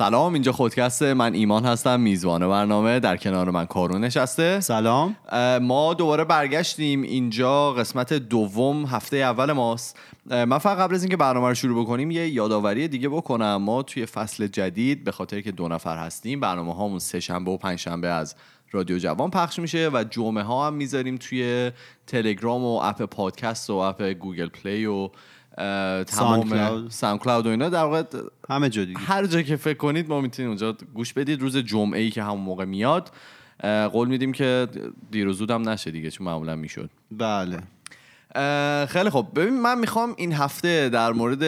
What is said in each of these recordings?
سلام اینجا خودکست من ایمان هستم میزبان برنامه در کنار من کارون نشسته. سلام. ما دوباره برگشتیم اینجا قسمت دوم هفته اول ماست. من فقط قبل از اینکه برنامه رو شروع بکنیم یه یادآوری دیگه بکنم. ما توی فصل جدید به خاطر که دو نفر هستیم برنامه هامون سه شنبه و پنج شنبه از رادیو جوان پخش میشه و جمعه ها هم می‌ذاریم توی تلگرام و اپ پادکست و اپ گوگل پلی و تمام SoundCloud و اینا. در واقع همه جا دیگه. هر جا که فکر کنید ما می‌تونید اونجا گوش بدید. روز جمعه ای که همون موقع میاد. قول میدیم که دیر و زودم نشه دیگه چون معمولا می‌شد. بله. خیلی خب ببین من می‌خوام این هفته در مورد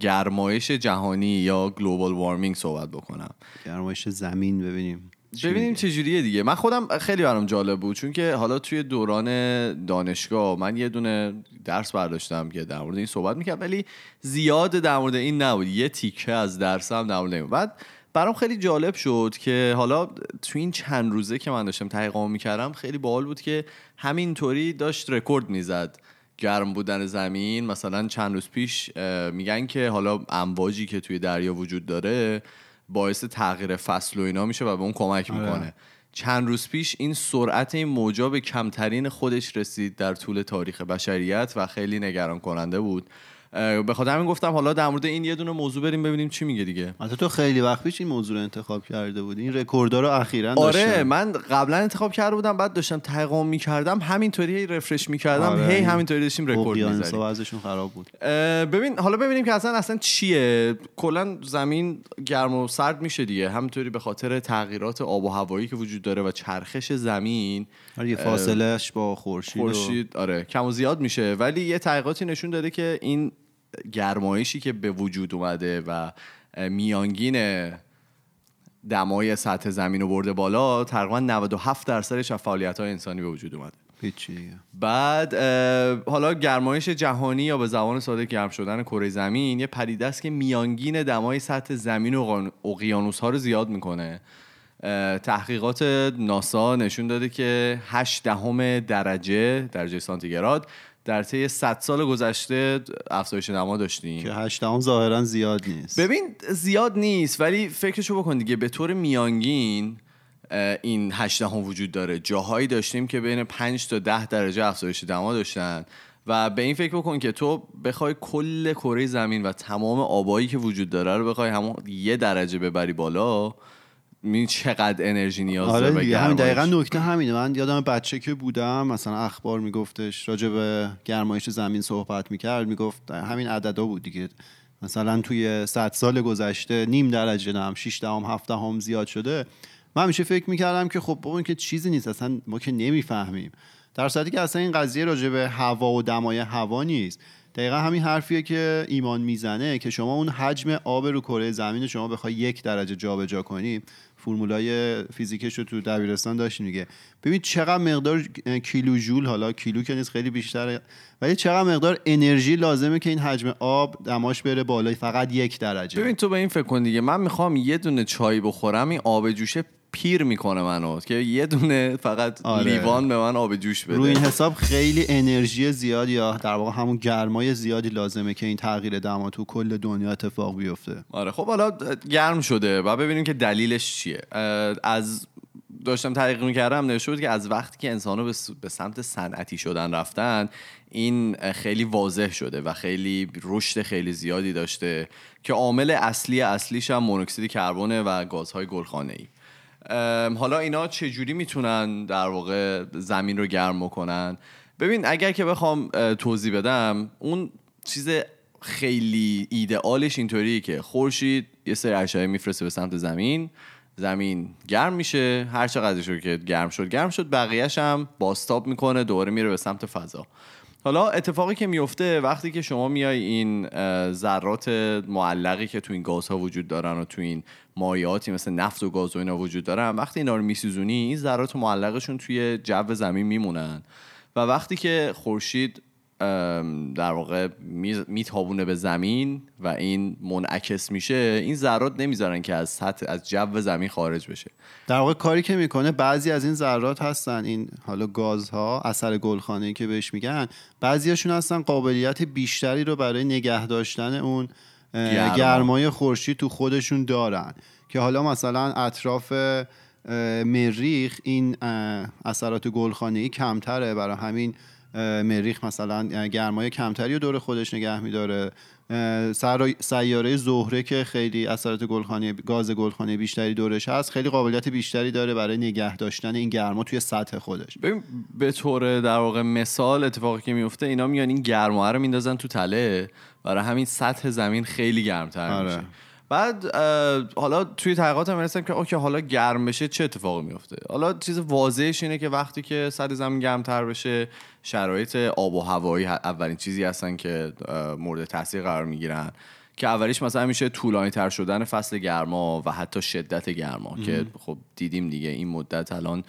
گرمایش جهانی یا global warming صحبت بکنم. گرمایش زمین ببینیم. ببینیم چه جوریه دیگه. من خودم خیلی برام جالب بود چون که حالا توی دوران دانشگاه من یه دونه درس برداشتم که در مورد این صحبت می‌کرد ولی زیاد در مورد این نبود. یه تیکه از درسم در مورد این بعد برام خیلی جالب شد که حالا تو این چند روزه که من داشتم تحقیق می‌کردم خیلی باحال بود که همینطوری داشت رکورد می‌زد. گرم بودن زمین مثلا چند روز پیش میگن که حالا امواجی که توی دریا وجود داره باعث تغییر فصل و اینا میشه و به اون کمک آره. می‌کنه چند روز پیش این سرعت این موجا به کمترین خودش رسید در طول تاریخ بشریت و خیلی نگران کننده بود به خاطر همین گفتم حالا در مورد این یه دونه موضوع بریم ببینیم چی میگه دیگه. البته تو خیلی وقت پیش این موضوع رو انتخاب کرده بودی. این رکوردها رو اخیرا آره داشتم. من قبلا انتخاب کرده بودم بعد داشتم تحقیق می‌کردم. همینطوری refresh می‌کردم آره. هی همینطوری داشتیم رکورد اقیانوس‌ها می‌زدیم. وضعشون خراب بود. ببین حالا ببینیم که اصلا اصلا چیه؟ کلا زمین گرم و سرد میشه دیگه. همینطوری به خاطر تغییرات آب و هوایی که وجود داره و چرخش زمین آره فاصلهش با خورشید خورشید آره کم و زیاد میشه. ولی یه تحقیقاتی نشون داده که این گرمایشی که به وجود اومده و میانگین دمای سطح زمین رو برده بالا تقریبا 97 درصدش از فعالیت های انسانی به وجود اومده. هیچی. بعد حالا گرمایش جهانی یا به زبان ساده گرم شدن کره زمین یه پدیده است که میانگین دمای سطح زمین و اقیانوس ها رو زیاد می‌کنه. تحقیقات ناسا نشون داده که 8 دهم درجه درجه سانتیگراد در طی 100 سال گذشته افزایش دما داشتیم. که هشتم ظاهرا زیاد نیست. ببین زیاد نیست ولی فکرشو بکن دیگه. به طور میانگین این هشت هم وجود داره. جاهایی داشتیم که بین 5 تا 10 درجه افزایش دما داشتن. و به این فکر بکن که تو بخوای کل کره زمین و تمام آبایی که وجود داره رو بخوای همون یه درجه ببری بالا می چقدر انرژی نیاز داره آره دیگه. همین. دقیقا نکته همینه. من یادم بچه که بودم مثلا اخبار میگفتش راجع به گرمایش زمین صحبت می‌کرد می‌گفت همین عددا بود دیگه. مثلا توی 100 سال گذشته نیم درجه نم 6 دهم 7 دهم زیاد شده. من همیشه فکر می‌کردم که خب این که چیزی نیست اصلا ما که نمی‌فهمیم. در صورتی که اصلا این قضیه راجع به هوا و دمای هوا نیست. دقیقا همین حرفیه که ایمان می‌زنه که شما اون حجم آب رو کره زمین شما بخوای یک درجه جابجا کنی فرمولای فیزیکش رو تو دبیرستان داشتیم دیگه ببین چقدر مقدار کیلو جول حالا کیلو که نیست خیلی بیشتره. ولی چقدر مقدار انرژی لازمه که این حجم آب دماش بره بالای فقط یک درجه. ببین تو به این فکر کن دیگه. من می‌خوام یه دونه چای بخورم این آب جوشه پیر می‌کنه منو که یه دونه فقط آره. لیوان به من آب جوش بده. رو این حساب خیلی انرژی زیادی یا در واقع همون گرمای زیادی لازمه که این تغییر دما تو کل دنیا اتفاق بیفته. آره خب حالا گرم شده و ببینیم که دلیلش چیه. اه، از داشتم تحقیق می‌کردم نوشته بود که از وقتی که انسان به سمت صنعتی شدن رفتن این خیلی واضح شده و خیلی رشد خیلی زیادی داشته که عامل اصلی اصلیش هم مونوکسید کربونه و گازهای گلخانه ای حالا اینا چجوری می‌تونن در واقع زمین رو گرم بکنن؟ ببین اگر که بخوام توضیح بدم اون چیز خیلی ایدئالش اینطوریه که خورشید یه سری اشعه میفرسته به سمت زمین زمین گرم میشه هر چقدرش رو که گرم شد گرم شد بقیهش هم باستاب می‌کنه دوباره میره به سمت فضا. حالا اتفاقی که میفته وقتی که شما میای این ذرات معلقی که تو این گازها وجود دارن و تو این مایعاتی مثل نفت و گاز و اینا وجود دارن وقتی اینا رو میسوزونی این ذرات معلقشون توی جو زمین میمونن. و وقتی که خورشید در واقع می- میتابونه به زمین و این منعکس میشه. این ذرات نمی‌ذارن که از سطح از جو زمین خارج بشه. در واقع کاری که می‌کنه بعضی از این ذرات هستن این حالا گازها اثر گلخانه ای که بهش میگن بعضیاشون هستن قابلیت بیشتری رو برای نگه داشتن اون گرما. گرمای خورشید تو خودشون دارن. که حالا مثلا اطراف مریخ این اثرات گلخانه‌ای کمتره. برای همین مریخ مثلا اه، گرمای کمتری رو دور خودش نگه میداره. سیاره زهره که خیلی اثرات گلخانه گاز گلخانه بیشتری دورش هست خیلی قابلیت بیشتری داره برای نگه داشتن این گرما توی سطح خودش. ببین به طور در واقع مثال اتفاقی که میفته اینا میان این گرما رو میندازن تو تله برای همین سطح زمین خیلی گرمتر آره. میشه. بعد حالا توی تحقیقات هم رسیدم که اوکی حالا گرم بشه چه اتفاقی میفته حالا چیز واضحش اینه که وقتی که سطح زمین گرمتر بشه شرایط آب و هوایی اولین چیزی هستن که مورد تاثیر قرار می‌گیرن. که اولیش مثلا میشه طولانی تر شدن فصل گرما و حتی شدت گرما که خب دیدیم دیگه این مدت الان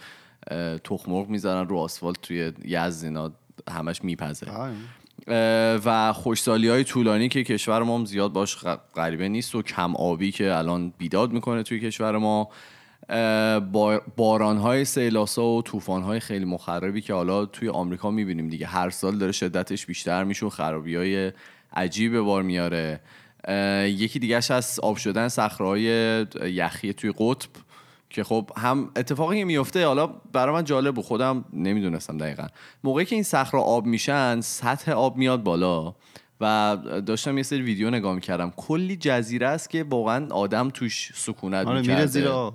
اه، تخم مرغ می‌ذارن رو آسفالت توی یزد اینا همش میپزه. و خوشسالی های طولانی که کشور ما هم زیاد باش غریبه نیست و کم آبی که الان بیداد می‌کنه توی کشور ما. باران های سیلاسا و طوفان های خیلی مخربی که حالا توی آمریکا می‌بینیم دیگه. هر سال داره شدتش بیشتر میشه و خرابی های عجیب به بار میاره. یکی دیگهش از آب شدن صخره‌های یخی توی قطب. که خب هم اتفاقی که میفته حالا برای من جالب بود خودم نمی‌دونستم دقیقا. موقعی که این صخره آب میشن سطح آب میاد بالا و داشتم یه سری ویدیو نگاه می‌کردم. کلی جزیره است که واقعا آدم توش سکونت آره می‌کرده. میره زیر آب.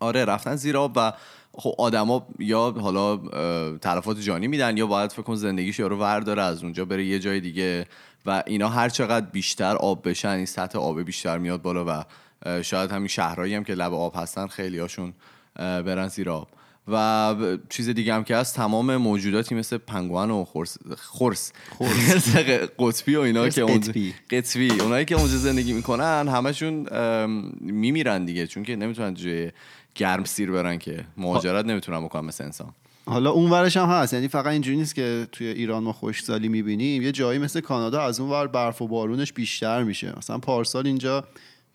آره رفتن زیر آب و خب آدما یا حالا تلفات جانی میدن یا باید فکر کن زندگیش یارو ور داره از اونجا بره یه جای دیگه و اینا هر چقدر بیشتر آب بشن این سطح آب بیشتر میاد بالا و شاید همین شهرهایی هم که لب آب هستن خیلی هاشون برن زیر آب. و چیز دیگه هم که هست تمام موجوداتی مثل پنگوان و خرس خرس. قطبی و اینا که اونجا قطبی. قطبی. اونایی که اونجا زندگی می‌کنن همشون میمیرن دیگه چون که نمی‌تونن جای گرم سیر برن که مهاجرت نمی‌تونن بکنن مثل انسان. حالا اون ورش هم هست. یعنی فقط اینجوری نیست که توی ایران ما خشکسالی می‌بینیم. یه جایی مثل کانادا از اون ور برف و بارونش بیشتر میشه. مثلا پارسال اینجا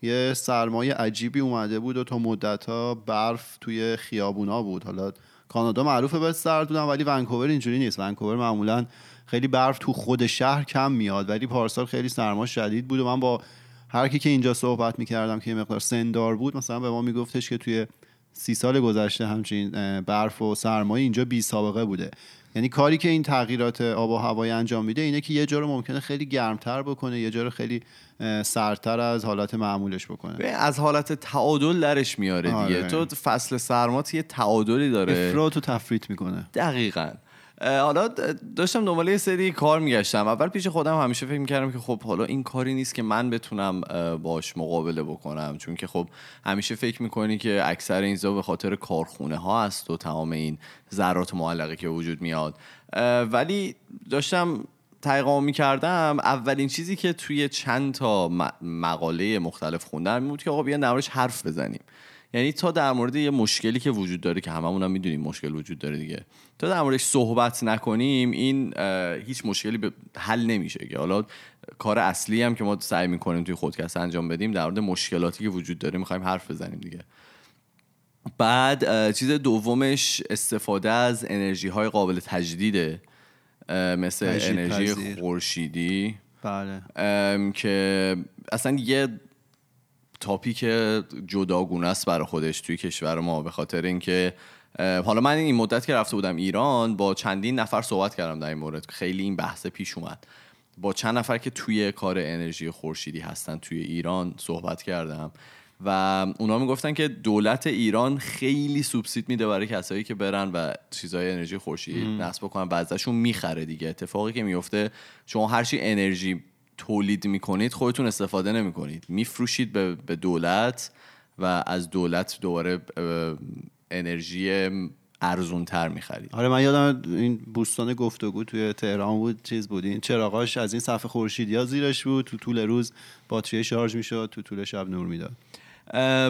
یه سرمایه عجیبی اومده بود و تا مدت ها برف توی خیابونا بود. حالا کانادا معروفه به سرد بودن ولی ونکوور اینجوری نیست. ونکوور معمولا خیلی برف تو خود شهر کم میاد ولی پارسال خیلی سرما شدید بود و من با هر کی که اینجا صحبت می‌کردم که یه مقدار سندار بود مثلا به ما میگفتش که توی سی سال گذشته همچین برف و سرمایه اینجا بی سابقه بوده. یعنی کاری که این تغییرات آب و هوایی انجام میده اینه که یه جا رو ممکنه خیلی گرمتر بکنه یه جا رو خیلی اه، سردتر از حالت معمولش بکنه. از حالت تعادل درش میاره دیگه. آره. تو فصل سرمات یه تعادلی داره. افراط و تفریط می‌کنه. دقیقا. حالا داشتم دنبال یه سری کار میگشتم. اول پیش خودم همیشه فکر می‌کردم که خب حالا این کاری نیست که من بتونم باش مقابله بکنم. چون که خب همیشه فکر می‌کنی که اکثر این به خاطر کارخونه ها هست و تمام این ذرات معلقه که وجود میاد. ولی داشتم تحقیق می‌کردم. اولین چیزی که توی چند تا مقاله مختلف خوندم این بود که آقا بیا در موردش حرف بزنیم. یعنی تا در مورد یه مشکلی که وجود داره که هممون هم می‌دونیم مشکل وجود داره دیگه. تا در موردش صحبت نکنیم این هیچ مشکلی به حل نمیشه که. حالا کار اصلی هم که ما سعی می‌کنیم توی خودکست انجام بدیم در مورد مشکلاتی که وجود داره می‌خوایم حرف بزنیم دیگه. بعد چیز دومش استفاده از انرژی های قابل تجدیده مثل انرژی. خورشیدی. بله. که اصلا یه تاپیک جداگونه است برای خودش توی کشور ما به خاطر اینکه حالا من این مدت که رفته بودم ایران با چندین نفر صحبت کردم در این مورد. خیلی این بحث پیش اومد. با چند نفر که توی کار انرژی خورشیدی هستن توی ایران صحبت کردم و اونا می‌گفتن که دولت ایران خیلی سوبسید میده برای کسایی که برن و چیزای انرژی خورشیدی نصب بکنن و ازشون می‌خره دیگه. اتفاقی که میفته شما هر چی انرژی تولید می‌کنید خودتون استفاده نمی‌کنید. میفروشید به, به دولت و از دولت دوباره انرژی ارزون تر می‌خرید. آره من یادم این بوستان گفتگو توی تهران بود چیز بود این چراغاش از این صفحه خورشیدی ها زیرش بود تو طول روز باتری شارژ می‌شد تو طول شب نور می‌داد.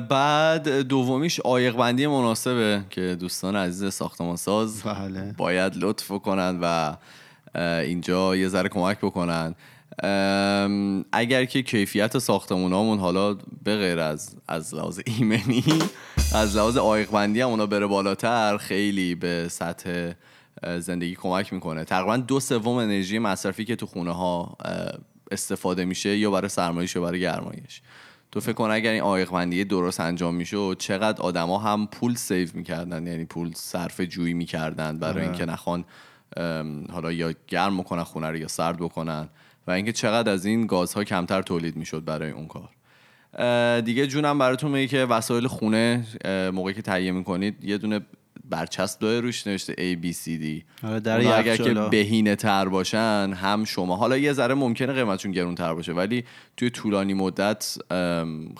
بعد دومیش عایق بندی مناسبه که دوستان عزیز ساختمان ساز بله. باید لطف کنن و اینجا یه ذره کمک بکنن. اگر که کیفیت ساختمونامون حالا به غیر از از لحاظ ایمنی از لحاظ عایق بندی هم اونا بره بالاتر خیلی به سطح زندگی کمک می‌کنه. تقریبا دو سوم انرژی مصرفی که تو خونه ها استفاده میشه یا برای سرمایش یا برای گرمایش. تو فکر کن اگر این آیقمندی درست انجام میشه چقدر آدما هم پول سیو می‌کردن یعنی پول صرف جویی می‌کردن برای آره. اینکه نخوان حالا یا گرم بکنن خونه رو یا سرد بکنن. و اینکه چقدر از این گازها کمتر تولید می‌شد برای اون کار. دیگه جونم براتون میگه که وسایل خونه موقعی که تهیه می‌کنید یه دونه برچسب داره روش نوشته A B C D. آره، در اگر که. بهینه تر باشن هم شما. حالا یه ذره ممکنه قیمتشون گرون تر باشه ولی توی طولانی مدت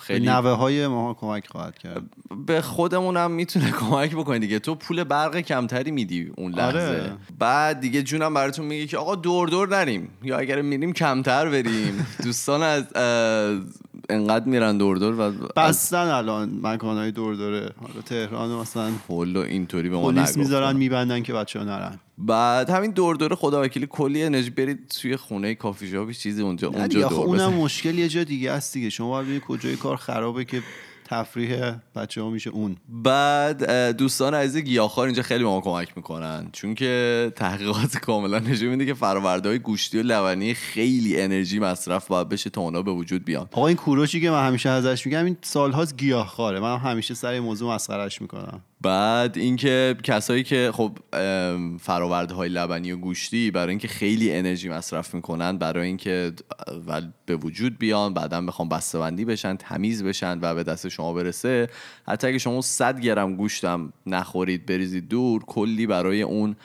خیلی نوه های ما کمک خواهد کرد. به خودمونم می‌تونه کمک بکنه دیگه. تو پول برق کمتری میدی اون لحظه. آره. بعد دیگه جونم براتون میگه که آقا دور دور نریم. یا اگر میریم کمتر بریم. دوستان از اه، انقدر میرن دور دور و از بستن الان مکانهای دور دوره. حالا تهران مثلا. پول و اینطوری به ما پلیس. می‌ذارن میبندن که بچه ها نرن. بعد همین دور دور خدا وکیلی کلی انرژی برید توی خونه کافی شاپی چیزی اونجا نه اونجا دور اونم. مشکل یه جا دیگه است دیگه. شما باید ببینید کجای کار خرابه که تفریح بچه ها میشه اون. بعد دوستان عزیز گیاهخوار اینجا خیلی به ما کمک می‌کنن. چون که تحقیقات کاملا نشون میده که فرآورده های گوشتی و لبنی خیلی انرژی مصرف باید بشه تا اونا به وجود بیان. آقا این کوروشی که من همیشه ازش میگم این سالهاست گیاهخواره. من همیشه سر موضوع مسخرش می‌کنم. بعد اینکه کسایی که خب ام، فرآورده های لبنی و گوشتی برای اینکه خیلی انرژی مصرف می‌کنن برای اینکه اول به وجود بیان بعدا بخوام بسته‌بندی بشن تمیز بشن و به دست شما برسه حتی اگه شما 100 گرم گوشتم نخورید بریزید دور کلی برای اون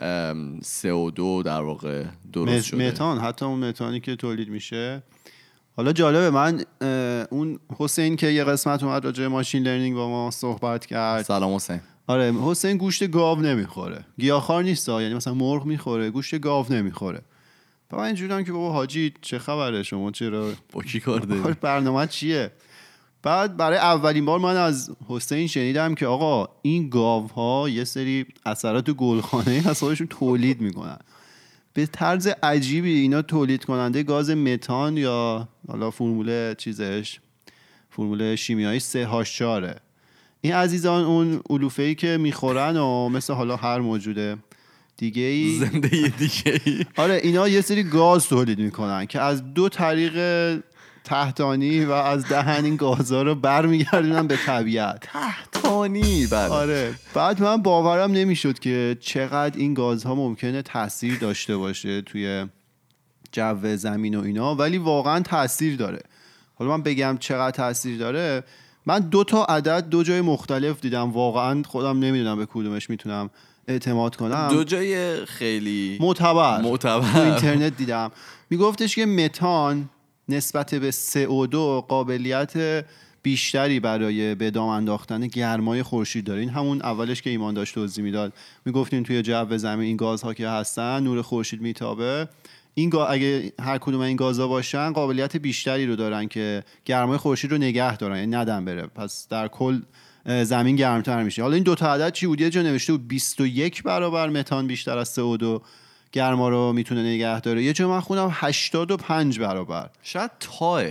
ام، CO2 در واقع درست شده. متان حتی اون متانی که تولید میشه حالا جالبه من اون حسین که یه قسمت اومد راجع ماشین لرنینگ با ما صحبت کرد. سلام حسین. آره حسین گوشت گاو نمی‌خوره. گیاهخوار نیست ها. یعنی مثلا مرغ می‌خوره گوشت گاو نمی‌خوره. و من اینجورم که بابا حاجی چه خبره شما چرا؟ با کی کار داری؟ برنامه چیه؟ بعد برای اولین بار من از حسین شنیدم که آقا این گاو ها یه سری اثرات گلخانه از خودشون تولید می‌کنن. به طرز عجیبی اینا تولید کننده گاز متان یا حالا فرمول چیزش فرمول شیمیایی سه هاش چاره این عزیزان اون علوفه ای که می‌خورن و مثل حالا هر موجوده دیگه ای زنده دیگه ای آره اینا یه سری گاز تولید می‌کنن که از دو طریق تحتانی و از دهن این گازها رو برمیگردونن به طبیعت. تانی بله. آره. بعد من باورم نمی‌شد که چقدر این گازها ممکنه تاثیر داشته باشه توی جو زمین و اینا ولی واقعا تاثیر داره. حالا من بگم چقدر تاثیر داره. من دو تا عدد دو جای مختلف دیدم. واقعا خودم نمی‌دونم به کدومش می‌تونم اعتماد کنم. دو جای خیلی معتبر. معتبر. تو اینترنت دیدم. میگفتش که متان نسبت به CO2 قابلیت بیشتری برای به دام انداختن گرمای خورشید داره. این همون اولش که ایمان داشت توضیح می‌داد. می‌گفتیم توی جو زمین این گازها که هستن نور خورشید میتابه. این. اگه هر کدوم این گازها باشن قابلیت بیشتری رو دارن که گرمای خورشید رو نگه دارن یعنی ندن بره. پس در کل زمین گرمتر میشه. حالا این دو تا عدد چی بود؟ یه جا نوشته بود 21 برابر متان بیشتر از CO2 گرما رو می‌تونه نگه داره. یه جا من خونم 85 برابر. شاید تاه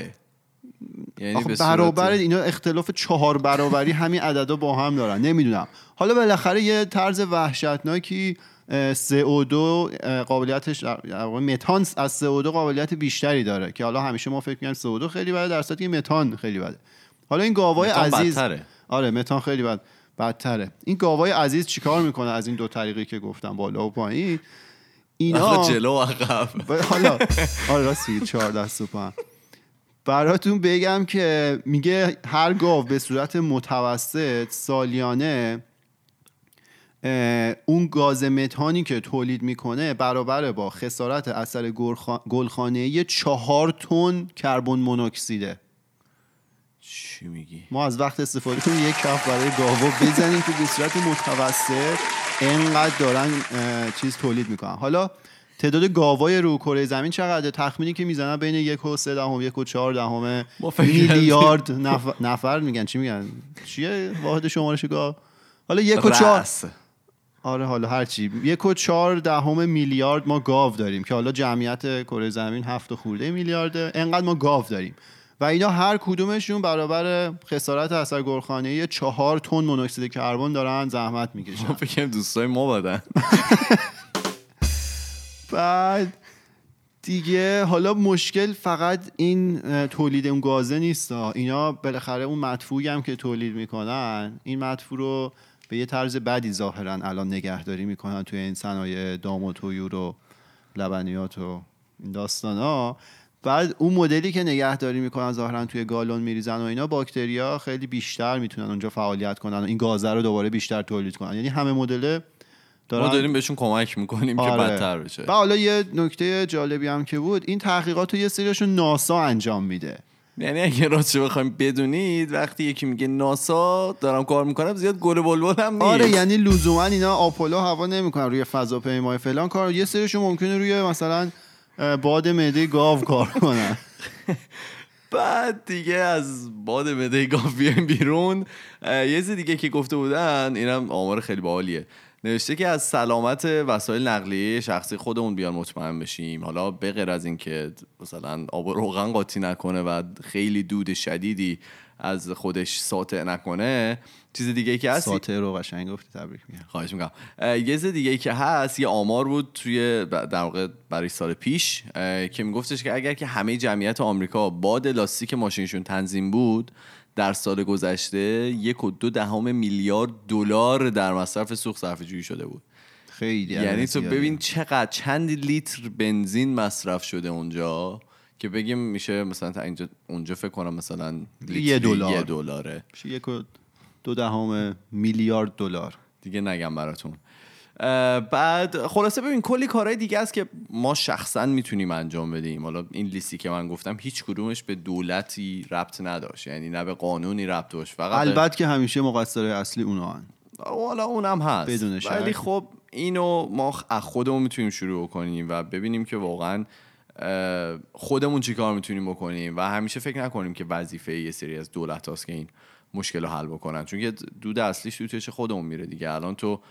یعنی برابر اینا اختلاف چهار برابری همین عددا با هم دارن. نمی‌دونم. حالا بالاخره یه طرز وحشتناکی اه، CO2 اه، قابلیتش متان از CO2 قابلیت بیشتری داره که حالا همیشه ما فکر می‌کنیم CO2 خیلی بده در صورتی که متان خیلی بده. حالا این گاوای عزیز بدتره. آره متان خیلی بد بدتره. این گاوای عزیز چیکار می‌کنه از این دو طریقی که گفتم بالا و پایین؟ اینا. جلو و عقب. حالا آره راست میگی چهار دست و پا براتون بگم که میگه هر گاو به صورت متوسط سالیانه اون گاز متانی که تولید می‌کنه برابر با خسارت اثر گلخانه چهار تن کربن مونوکسیده. چی میگی؟ ما از وقت استفاده کنیم یک کف برای گاوا بزنیم که به صورت متوسط انقدر دارن چیز تولید می‌کنن. حالا تعداد گاوای رو کره زمین چقدر تخمینی که می‌زنن بین یک و سه دهم یک و چهار دهم میلیارد نفر, نفر میگن. چی میگن؟ چیه واحد شمارش گاو؟ حالا یک و چهار. آره حالا هرچی یک و چهار دهم میلیارد ما گاو داریم که حالا جمعیت کره زمین هفت و خورده میلیارده. انقدر ما گاو داریم. و اینا هر کدومشون برابر خسارت اثر گلخانه‌ای چهار تن مونوکسید کربن دارن زحمت می‌کشن. فکر دوستای ما بدن. بعد دیگه حالا مشکل فقط این تولید اون گازه نیست. اینا بالاخره اون مدفوعی هم که تولید می‌کنن این مدفوع رو به یه طرز بدی ظاهرا الان نگهداری می‌کنن توی این صنایع دام و طیور و لبنیات و این داستان ها بعد اون مدلی که نگهداری می‌کنن ظاهرا توی گالون میریزن و اینا باکتریا خیلی بیشتر می‌تونن اونجا فعالیت کنن. و این گازه رو دوباره بیشتر تولید کنن. یعنی همه مدل ما دارن داریم بهشون کمک می‌کنیم که آره. بدتر بشه. و حالا یه نکته جالبی هم که بود این تحقیقات رو یه سریشون ناسا انجام میده. یعنی اگه راستش بخوایم بدونید وقتی یکی میگه ناسا دارم کار می‌کنم زیاد گل بلبل هم نیست. آره یعنی لزوما اینا آپولو هوا نمی‌کنن روی فضاپیمای فلان. کار یه سریشون ممکنه روی مثلا باد معده گاو کار کنن. بعد دیگه از باد مده گاو بیایم بیرون. یه چیز دیگه که گفته بودن اینم آمار خیلی باحالیه. نوشته که از سلامت وسایل نقلیه شخصی خودمون بیان مطمئن بشیم. حالا به غیر از اینکه مثلا آب روغن قاطی نکنه و خیلی دود شدیدی از خودش ساطع نکنه چیز دیگه که هست؟ ساطع رو قشنگ گفتی تبریک میگم. خواهش اه، یه چیز دیگه که هست یه آمار بود توی در واقع برای سال پیش که میگفتش که اگر که همه جمعیت آمریکا باد لاستیک ماشینشون تنظیم بود در سال گذشته یک و دو دهم میلیارد دلار در مصرف سوخت صرفه جویی شده بود. خیلی یعنی تو. ببین چقدر چند لیتر بنزین مصرف شده اونجا. که بگیم میشه مثلا تا اینجا اونجا فکر کنم مثلا یه دلار. یه دلاره میشه یک و دو دهم میلیارد دلار دیگه نگم براتون بعد خلاصه ببین کلی کارهای دیگه است که ما شخصا می‌تونیم انجام بدیم حالا این لیستی که من گفتم هیچ کدومش به دولتی ربط نداشت یعنی نه به قانونی ربط داشت فقط به- البته که همیشه مقصر اصلی اونا هن. حالا اونم هست بدون. ولی خب اینو ما از خودمون می‌تونیم شروع کنیم و ببینیم که واقعا خودمون چی کار می‌تونیم بکنیم؟ و همیشه فکر نکنیم که وظیفه یه سری از دولت هاست که این مشکل رو حل بکنن. چون که دود اصلیش تو چش خودمون میره دیگه. الان تو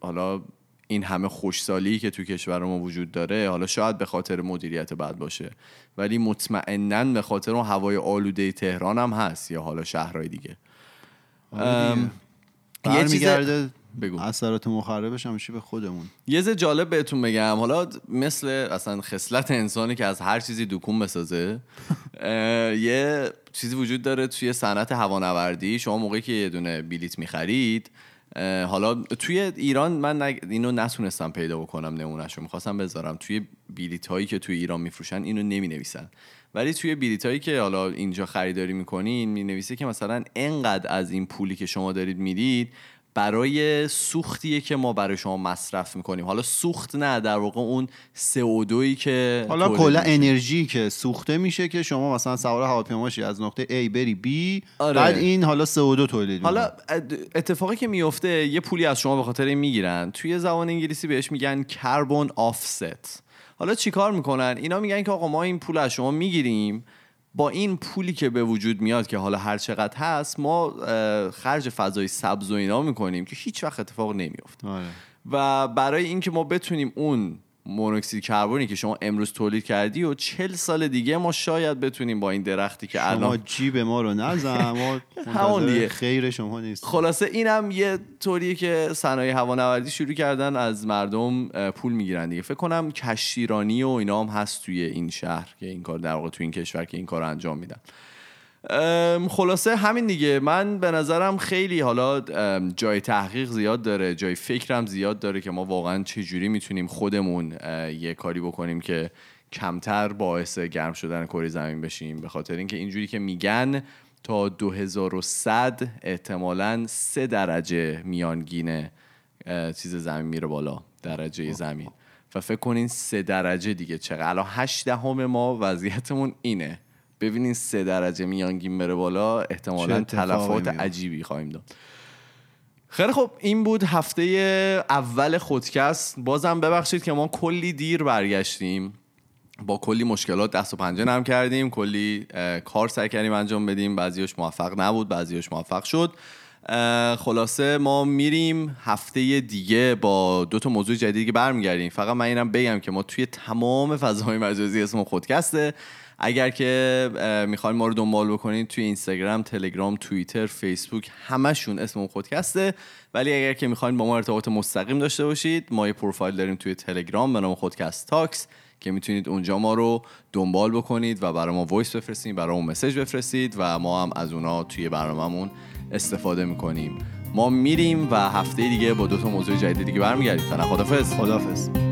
حالا این همه خوشسالی که تو کشور ما وجود داره حالا شاید به خاطر مدیریت بد باشه ولی مطمئنا به خاطر اون هوای آلوده تهران هم هست یا حالا شهرهای دیگه. آره دیگه. یه چیز بگو. اثرات مخربش همیشه به خودمون. یه چیز جالب بهتون بگم. حالا مثل اصلا خصلت انسانی که از هر چیزی دکون بسازه یه چیزی وجود داره توی صنعت هوانوردی. شما موقعی که یه دونه بلیت می‌خرید حالا توی ایران من نگ- اینو نتونستم پیدا بکنم نمونهشو. می‌خواستم بذارم. توی بلیت هایی که توی ایران میفروشن اینو نمی نویسن ولی توی بلیت هایی که حالا اینجا خریداری می‌کنین می نویسه که مثلا انقدر از این پولی که شما دارید می‌دید برای سوختیه که ما برای شما مصرف می‌کنیم حالا سوخت نه در واقع اون CO2 که حالا کلا. انرژی که سوخته میشه که شما مثلا سوار هواپیماشی از نقطه A بری B آره. بعد این حالا CO2 تولید حالا. اتفاقی که میفته یه پولی از شما به خاطر این می‌گیرن توی زبان انگلیسی بهش میگن کربن آفست حالا چیکار می‌کنن اینا میگن که آقا ما این پول از شما می‌گیریم با این پولی که به وجود میاد که حالا هر چقدر هست ما خرج فضای سبز و اینا می‌کنیم که هیچ وقت اتفاق نمیفته آره. و برای اینکه ما بتونیم اون مونوکسید کربنی که شما امروز تولید کردی و چل سال دیگه ما شاید بتونیم با این درختی که شما الان جیب ما رو نزن ما همون دیگه. خیر شما نیست خلاصه اینم یه طوریه که صنایع هوانوردی شروع کردن از مردم پول می‌گیرن دیگه. فکر کنم کشتیرانی و اینا هم هست توی این شهر که این کار در واقع توی این کشور که این کار رو انجام میدن. خلاصه همین دیگه. من به نظرم خیلی حالا جای تحقیق زیاد داره جای فکرم زیاد داره که ما واقعا چجوری می‌تونیم خودمون یه کاری بکنیم که کمتر باعث گرم شدن کره زمین بشیم. به خاطر اینکه اینجوری که میگن تا 2100 احتمالا سه درجه میانگین چیز زمین میره بالا درجه زمین. و فکر کنین سه درجه دیگه چقدر. الان هشت دهم ما وضعیتمون اینه. ببینین سه درجه میانگین بره بالا احتمالا تلفات؟ عجیبی خواهیم داد. خیلی خب این بود هفته اول خودکست. بازم ببخشید که ما کلی دیر برگشتیم. با کلی مشکلات دست و پنجه نرم کردیم. کلی کار سعی کردیم انجام بدیم. بعضیش موفق نبود بعضیش موفق شد. خلاصه ما میریم هفته دیگه با دو تا موضوع جدیدی که برمیگردیم. فقط من اینم بگم که ما توی تمام فضاهای مجازی اسم خودکسته. اگر که می‌خواین ما رو دنبال بکنید توی اینستاگرام تلگرام توییتر فیسبوک همشون اسم اون خودکسته ولی اگر که می‌خواین با ما ارتباط مستقیم داشته باشید ما یه پروفایل داریم توی تلگرام به نام خودکست Talks که می‌تونید اونجا ما رو دنبال بکنید و برای ما voice بفرستید برای ما message بفرستید و ما هم از اونا توی برنامهمون استفاده می‌کنیم. ما میریم و هفته دیگه با دو تا موضوع جدید دیگه برمیگردیم. فعلا خدافظ خدافظ